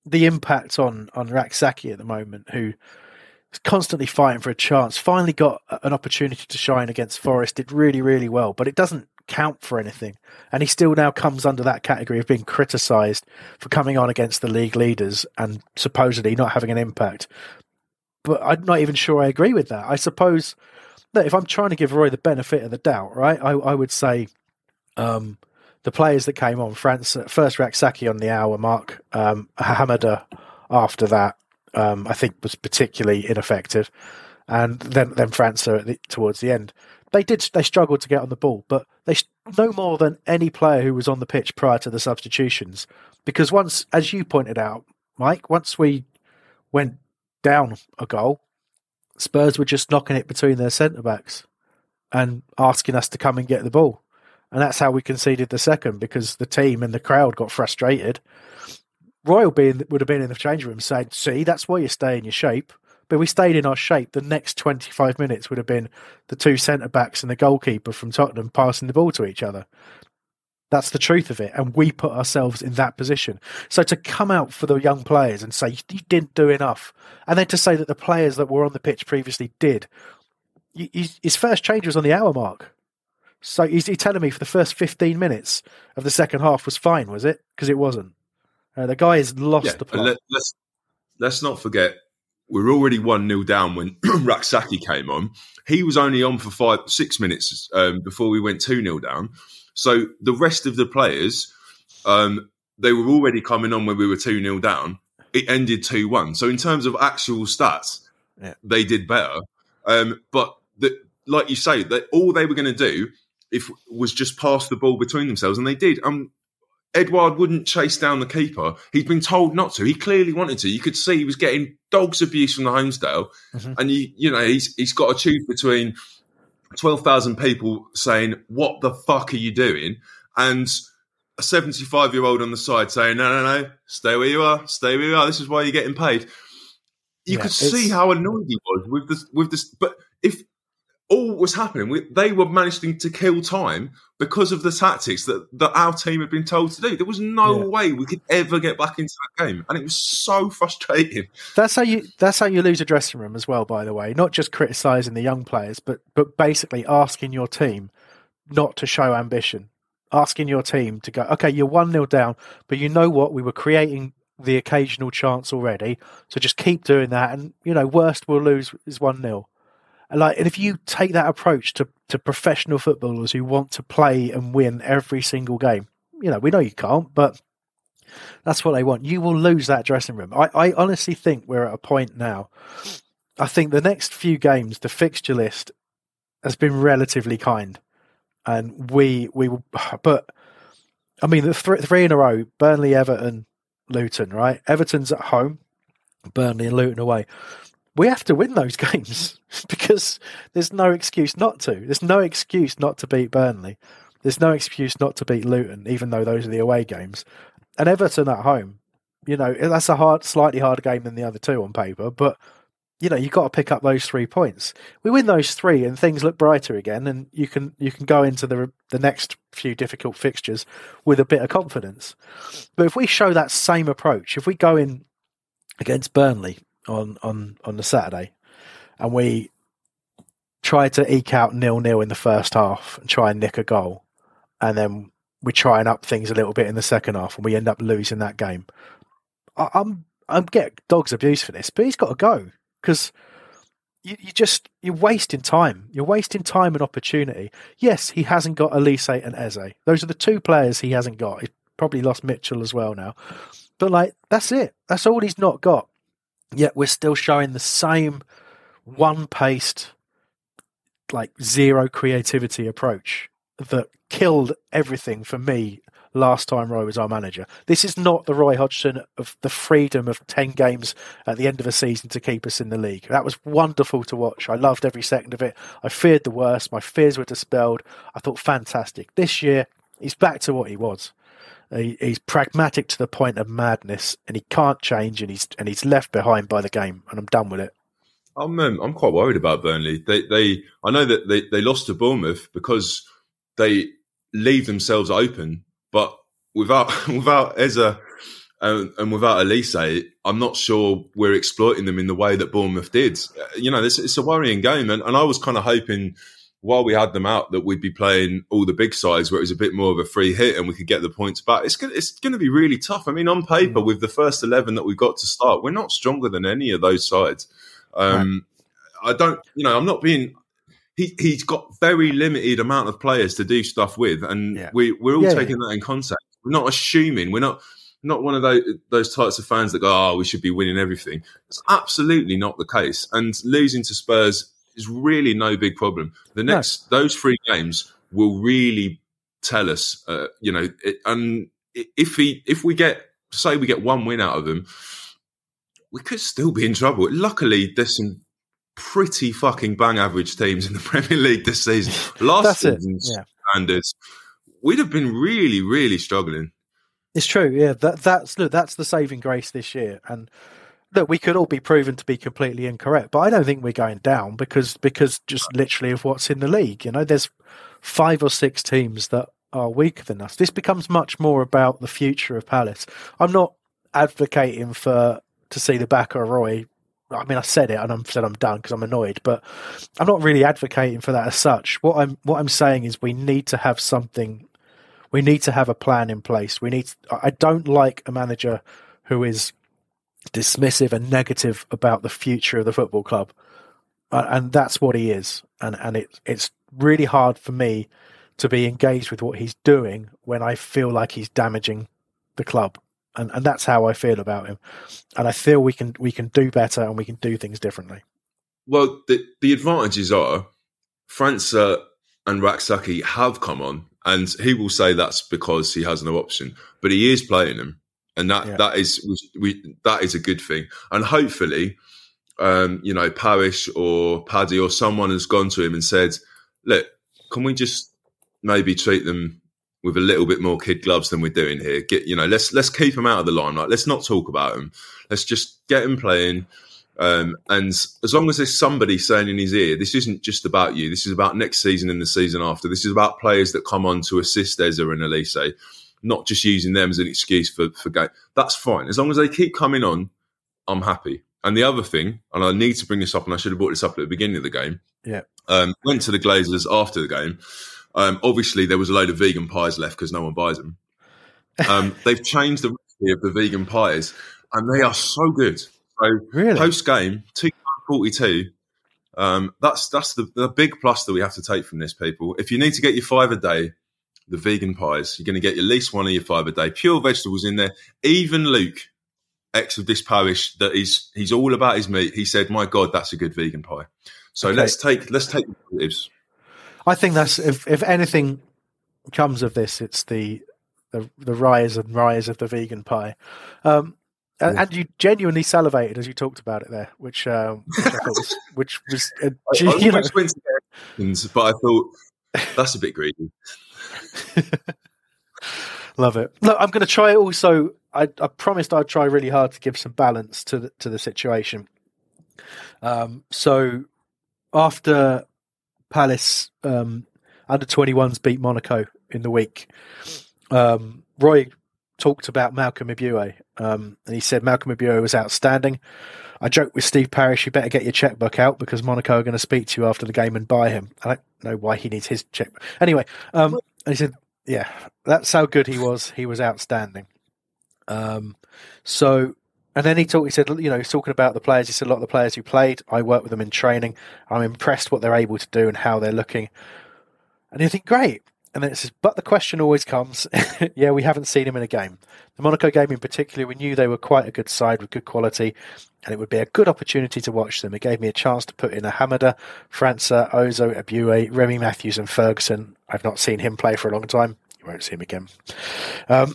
the impact on on Rak-Sakyi at the moment, who is constantly fighting for a chance. Finally got an opportunity to shine against Forest. Did really, really well, but it doesn't count for anything. And he still now comes under that category of being criticised for coming on against the league leaders and supposedly not having an impact. But I'm not even sure I agree with that. I suppose that if I'm trying to give Roy the benefit of the doubt, right, I, I would say um, the players that came on, França, first Rak-Sakyi on the hour mark, um, Hamada after that, um, I think was particularly ineffective, and then then França the, towards the end. They did they struggled to get on the ball, but they no more than any player who was on the pitch prior to the substitutions. Because once, as you pointed out, Mike, once we went down a goal, Spurs were just knocking it between their centre backs and asking us to come and get the ball. And that's how we conceded the second because the team and the crowd got frustrated. Royal being, would have been in the change room saying, See, that's why you stay in your shape. But we stayed in our shape. The next 25 minutes would have been the two centre backs and the goalkeeper from Tottenham passing the ball to each other. That's the truth of it. And we put ourselves in that position. So to come out for the young players and say, you didn't do enough, and then to say that the players that were on the pitch previously did, his first change was on the hour mark. So he's he telling me for the first 15 minutes of the second half was fine, was it? Because it wasn't. Uh, the guy has lost yeah, the plot. Let, let's, let's not forget, we're already 1 0 down when <clears throat> Rak-Sakyi came on. He was only on for five, six minutes um, before we went 2 0 down. So the rest of the players, um, they were already coming on when we were 2 0 down. It ended 2 1. So in terms of actual stats, yeah. they did better. Um, but the, like you say, that all they were going to do if was just pass the ball between themselves, and they did. Um, Edouard wouldn't chase down the keeper. He'd been told not to. He clearly wanted to. You could see he was getting dogs abuse from the Holmesdale, mm-hmm. and you you know he's he's got to choose between twelve thousand people saying what the fuck are you doing, and a seventy five year old on the side saying no no no stay where you are stay where you are. This is why you're getting paid. You yeah, could see how annoyed he was with this with this. But if all was happening. We, they were managing to kill time because of the tactics that, that our team had been told to do. There was no yeah. way we could ever get back into that game, and it was so <laughs> frustrating. That's how you. That's how you lose a dressing room as well. By the way, not just criticizing the young players, but but basically asking your team not to show ambition. Asking your team to go, okay, you're one 0 down, but you know what? We were creating the occasional chance already, so just keep doing that. And you know, worst we'll lose is one 0 like, and if you take that approach to, to professional footballers who want to play and win every single game, you know, we know you can't, but that's what they want. You will lose that dressing room. I, I honestly think we're at a point now. I think the next few games, the fixture list has been relatively kind, and we we <sighs> but I mean the th- three in a row: Burnley, Everton, Luton. Right, Everton's at home, Burnley and Luton away we have to win those <laughs> games <laughs> because there's no excuse not to. There's no excuse not to beat Burnley. There's no excuse not to beat Luton, even though those are the away games. And Everton at home, you know, that's a hard, slightly harder game than the other two on paper, but you know, you've got to pick up those three points. We win those three, and things look brighter again, and you can you can go into the the next few difficult fixtures with a bit of confidence. But if we show that same approach, if we go in against Burnley on on on the Saturday, and we try to eke out nil nil in the first half and try and nick a goal, and then we try and up things a little bit in the second half, and we end up losing that game. I, I'm I'm getting dogs abuse for this, but he's got to go because you, you just you're wasting time. You're wasting time and opportunity. Yes, he hasn't got Olise and Eze. Those are the two players he hasn't got. He's probably lost Mitchell as well now. But like that's it. That's all he's not got yet we're still showing the same one paced, like zero creativity approach that killed everything for me last time Roy was our manager. This is not the Roy Hodgson of the freedom of 10 games at the end of a season to keep us in the league. That was wonderful to watch. I loved every second of it. I feared the worst. My fears were dispelled. I thought fantastic. This year, he's back to what he was. He, he's pragmatic to the point of madness, and he can't change, and he's and he's left behind by the game, and I'm done with it. I'm um, I'm quite worried about Burnley. They they I know that they, they lost to Bournemouth because they leave themselves open, but without <laughs> without Eze and, and without Olise, I'm not sure we're exploiting them in the way that Bournemouth did. You know, this, it's a worrying game, and, and I was kind of hoping while we had them out that we'd be playing all the big sides where it was a bit more of a free hit and we could get the points back. It's gonna, it's going to be really tough. I mean, on paper, with the first eleven that we got to start, we're not stronger than any of those sides. Um, I don't, you know, I'm not being. He, he's got very limited amount of players to do stuff with, and Yeah. we, we're all Yeah, taking that in context. We're not assuming. We're not not one of those those types of fans that go, "Oh, we should be winning everything." It's absolutely not the case. And losing to Spurs is really no big problem. The No. next those three games will really tell us. Uh, you know, it, and if he if we get say we get one win out of them, we could still be in trouble. Luckily, there's some pretty fucking bang average teams in the <laughs> Premier League this season. <laughs> Last season's Yeah. standards, we'd have been really, really struggling. It's true, yeah. That that's look, that's the saving grace this year. And look, we could all be proven to be completely incorrect, but I don't think we're going down because because just literally of what's in the league. You know, there's five or six teams that are weaker than us. This becomes much more about the future of Palace. I'm not advocating for to see the back of Roy. I mean, I said it and I'm said I'm done because I'm annoyed, but I'm not really advocating for that as such. What I'm what I'm saying is we need to have something we need to have a plan in place. We need. I don't like a manager who is dismissive and negative about the future of the football club, uh, and that's what he is. And and it it's really hard for me to be engaged with what he's doing when I feel like he's damaging the club. And and that's how I feel about him. And I feel we can we can do better and we can do things differently. Well, the, the advantages are França and Rak-Sakyi have come on, and he will say that's because he has no option, but he is playing them, and that Yeah. that is we, that is a good thing, and hopefully, um, you know, Parish or Paddy or someone has gone to him and said, "Look, can we just maybe treat them with a little bit more kid gloves than we're doing here? Get you know, let's let's keep them out of the limelight. Let's not talk about them. Let's just get them playing." Um, and as long as there's somebody saying in his ear, this isn't just about you. This is about next season and the season after. This is about players that come on to assist Eze and Olise, not just using them as an excuse for for game. That's fine. As long as they keep coming on, I'm happy. And the other thing, and I need to bring this up, and I should have brought this up at the beginning of the game. Yeah. Um, went to the Glazers after the game. Um, obviously, there was a load of vegan pies left because no one buys them. Um, <laughs> they've changed the recipe of the vegan pies, and they are so good. So Really? post game, two forty two. Um, that's that's the, the big plus that we have to take from this, people. If you need to get your five a day, the vegan pies, you're going to get at least one of your five a day. Pure vegetables in there. Even Luke, ex of this parish, that is he's all about his meat. He said, "My God, that's a good vegan pie." So Okay. let's take let's take the positives. I think that's if if anything comes of this, it's the the, the rise and rise of the vegan pie. Um, and, and you genuinely salivated as you talked about it there, which um, which I was <laughs> which was uh, I, I <laughs> went to but I thought that's a bit greedy. <laughs> love it. Look, I'm going to try also. I, I promised I'd try really hard to give some balance to the, to the situation. Um, so after Palace um, under 21s beat Monaco in the week, um, Roy talked about Malcolm Ebiowei, um, and he said Malcolm Ebiowei was outstanding. I joked with Steve Parish, you better get your checkbook out because Monaco are going to speak to you after the game and buy him. I don't know why he needs his checkbook. Anyway, um, he said, yeah, that's how good he was. He was outstanding. Um, so, and then he talked, he said, you know, he's talking about the players. He said, a lot of the players who played, I work with them in training. I'm impressed what they're able to do and how they're looking. And you think, great. And then it says, but the question always comes, <laughs> yeah, we haven't seen him in a game. The Monaco game in particular, we knew they were quite a good side with good quality, and it would be a good opportunity to watch them. It gave me a chance to put in Ahamada, França, Ozoh, Ebiowei, Remi Matthews, and Ferguson. I've not seen him play for a long time. You won't see him again. Um,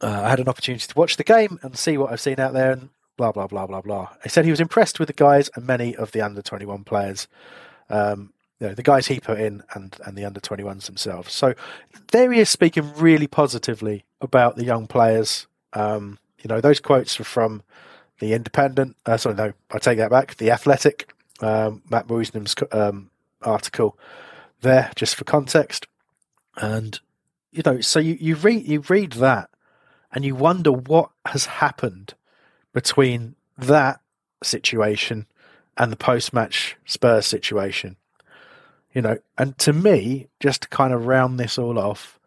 uh, I had an opportunity to watch the game and see what I've seen out there, and blah blah blah blah blah. He said he was impressed with the guys and many of the under twenty one players. Um, you know, the guys he put in and, and the under 21s themselves. So there he is speaking really positively about the young players. Um, you know, those quotes are from the Independent. Uh, sorry, no, I take that back. The Athletic, um, Matt Woosnam's um, article there, just for context. And you know, so you, you read you read that and you wonder what has happened between that situation and the post match Spurs situation. You know, and to me, just to kind of round this all off,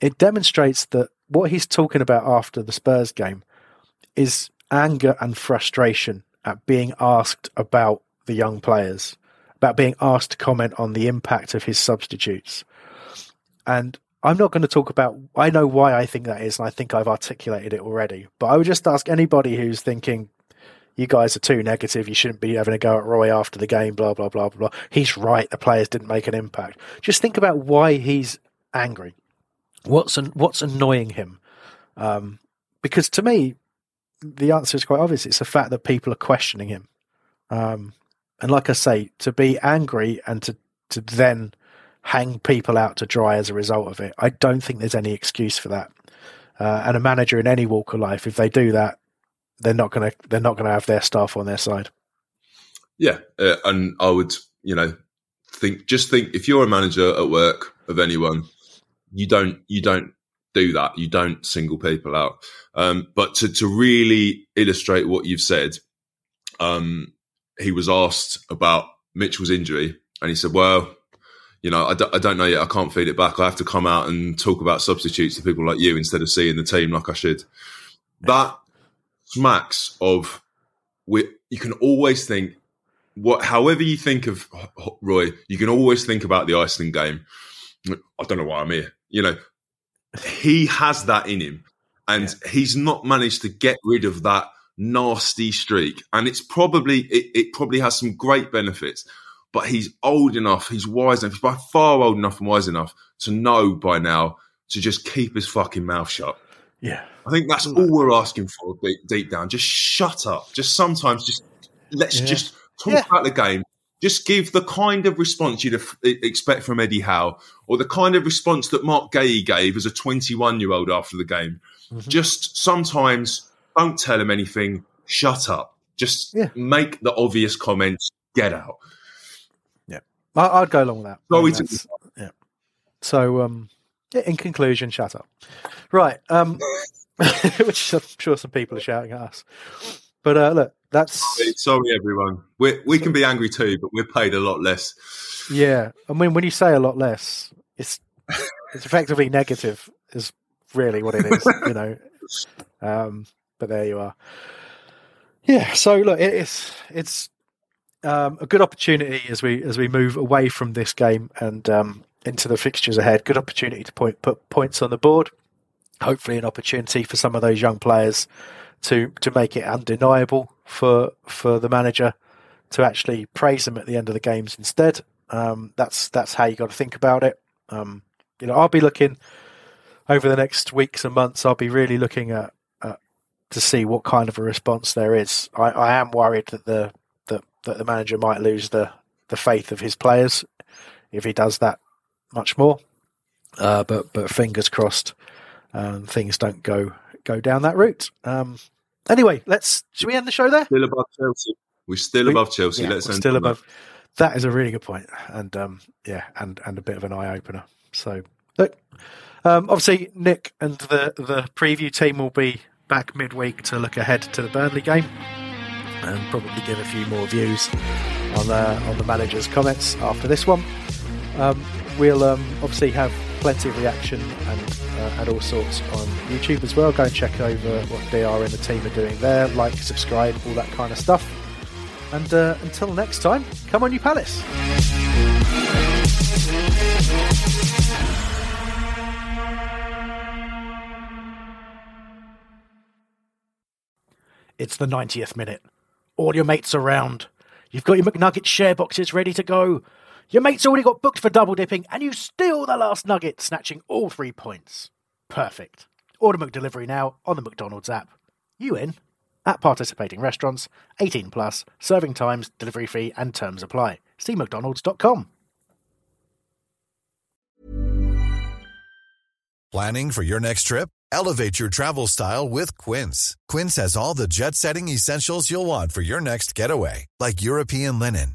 it demonstrates that what he's talking about after the Spurs game is anger and frustration at being asked about the young players, about being asked to comment on the impact of his substitutes. And I'm not going to talk about, I know why I think that is, and I think I've articulated it already. But I would just ask anybody who's thinking, you guys are too negative, you shouldn't be having a go at Roy after the game, blah, blah, blah, blah. Blah. He's right, the players didn't make an impact. Just think about why he's angry. What's, an, what's annoying him? Um, because to me, the answer is quite obvious. It's the fact that people are questioning him. Um, and like I say, to be angry and to, to then hang people out to dry as a result of it, I don't think there's any excuse for that. Uh, and a manager in any walk of life, if they do that, they're not going to they're not going to have their staff on their side. Yeah, uh, and I would you know think just think if you're a manager at work of anyone, you don't you don't do that. You don't single people out. Um, but to to really illustrate what you've said, um, he was asked about Mitchell's injury, and he said, "Well, you know, I don't know yet. I can't feed it back. I have to come out and talk about substitutes to people like you instead of seeing the team like I should." That smacks of we. You can always think what, however you think of Roy, you can always think about the Iceland game. I don't know why I'm here. You know, he has that in him, and yeah. he's not managed to get rid of that nasty streak. And it's probably it, it, probably has some great benefits, but he's old enough, he's wise enough, he's by far old enough and wise enough to know by now to just keep his fucking mouth shut. Yeah, I think that's all we're asking for deep, deep down. Just shut up. Just sometimes, just let's yeah. just talk yeah. about the game just give the kind of response you'd expect from Eddie Howe, or the kind of response that Marc Guéhi gave as a 21 year old after the game. Mm-hmm. Just sometimes don't tell him anything, shut up. Just yeah. make the obvious comments, get out. Yeah, I'd go along with that. Sorry to- yeah. So, um, yeah, in conclusion, shut up. Right. Um, <laughs> which I'm sure some people are shouting at us. But uh, look, that's sorry, everyone. We we can be angry too, but we're paid a lot less. Yeah, I mean, when you say a lot less, it's it's effectively negative. Is really what it is, <laughs> you know. Um, but there you are. Yeah. So look, it's it's um, a good opportunity as we as we move away from this game and um, into the fixtures ahead. Good opportunity to point put points on the board. Hopefully, an opportunity for some of those young players to to make it undeniable for for the manager to actually praise them at the end of the games instead. Um, that's that's how you got to think about it. Um, you know, I'll be looking over the next weeks and months. I'll be really looking at, at to see what kind of a response there is. I, I am worried that the that, that the manager might lose the the faith of his players if he does that much more. Uh, but but fingers crossed, um, things don't go go down that route. Um, anyway, let's. Should we end the show there? Still above Chelsea. We're still we, above Chelsea. Yeah, let's end still above. That. that is a really good point, and um, yeah, and and a bit of an eye opener. So look, um, obviously Nick and the the preview team will be back midweek to look ahead to the Burnley game, and probably give a few more views on the on the manager's comments after this one. Um, we'll um, obviously have plenty of reaction and, uh, and all sorts on YouTube as well. Go and check over what DR and the team are doing there. Like, subscribe, all that kind of stuff. And uh, until next time, come on, you Palace. It's the 90th minute. All your mates around. You've got your McNugget share boxes ready to go. Your mate's already got booked for double dipping, and you steal the last nugget, snatching all three points. Perfect. Order McDelivery now on the McDonald's app. You in? At participating restaurants, 18 plus, serving times, delivery fee, and terms apply. See McDonald's.com. Planning for your next trip? Elevate your travel style with Quince. Quince has all the jet setting essentials you'll want for your next getaway, like European linen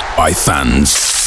by fans.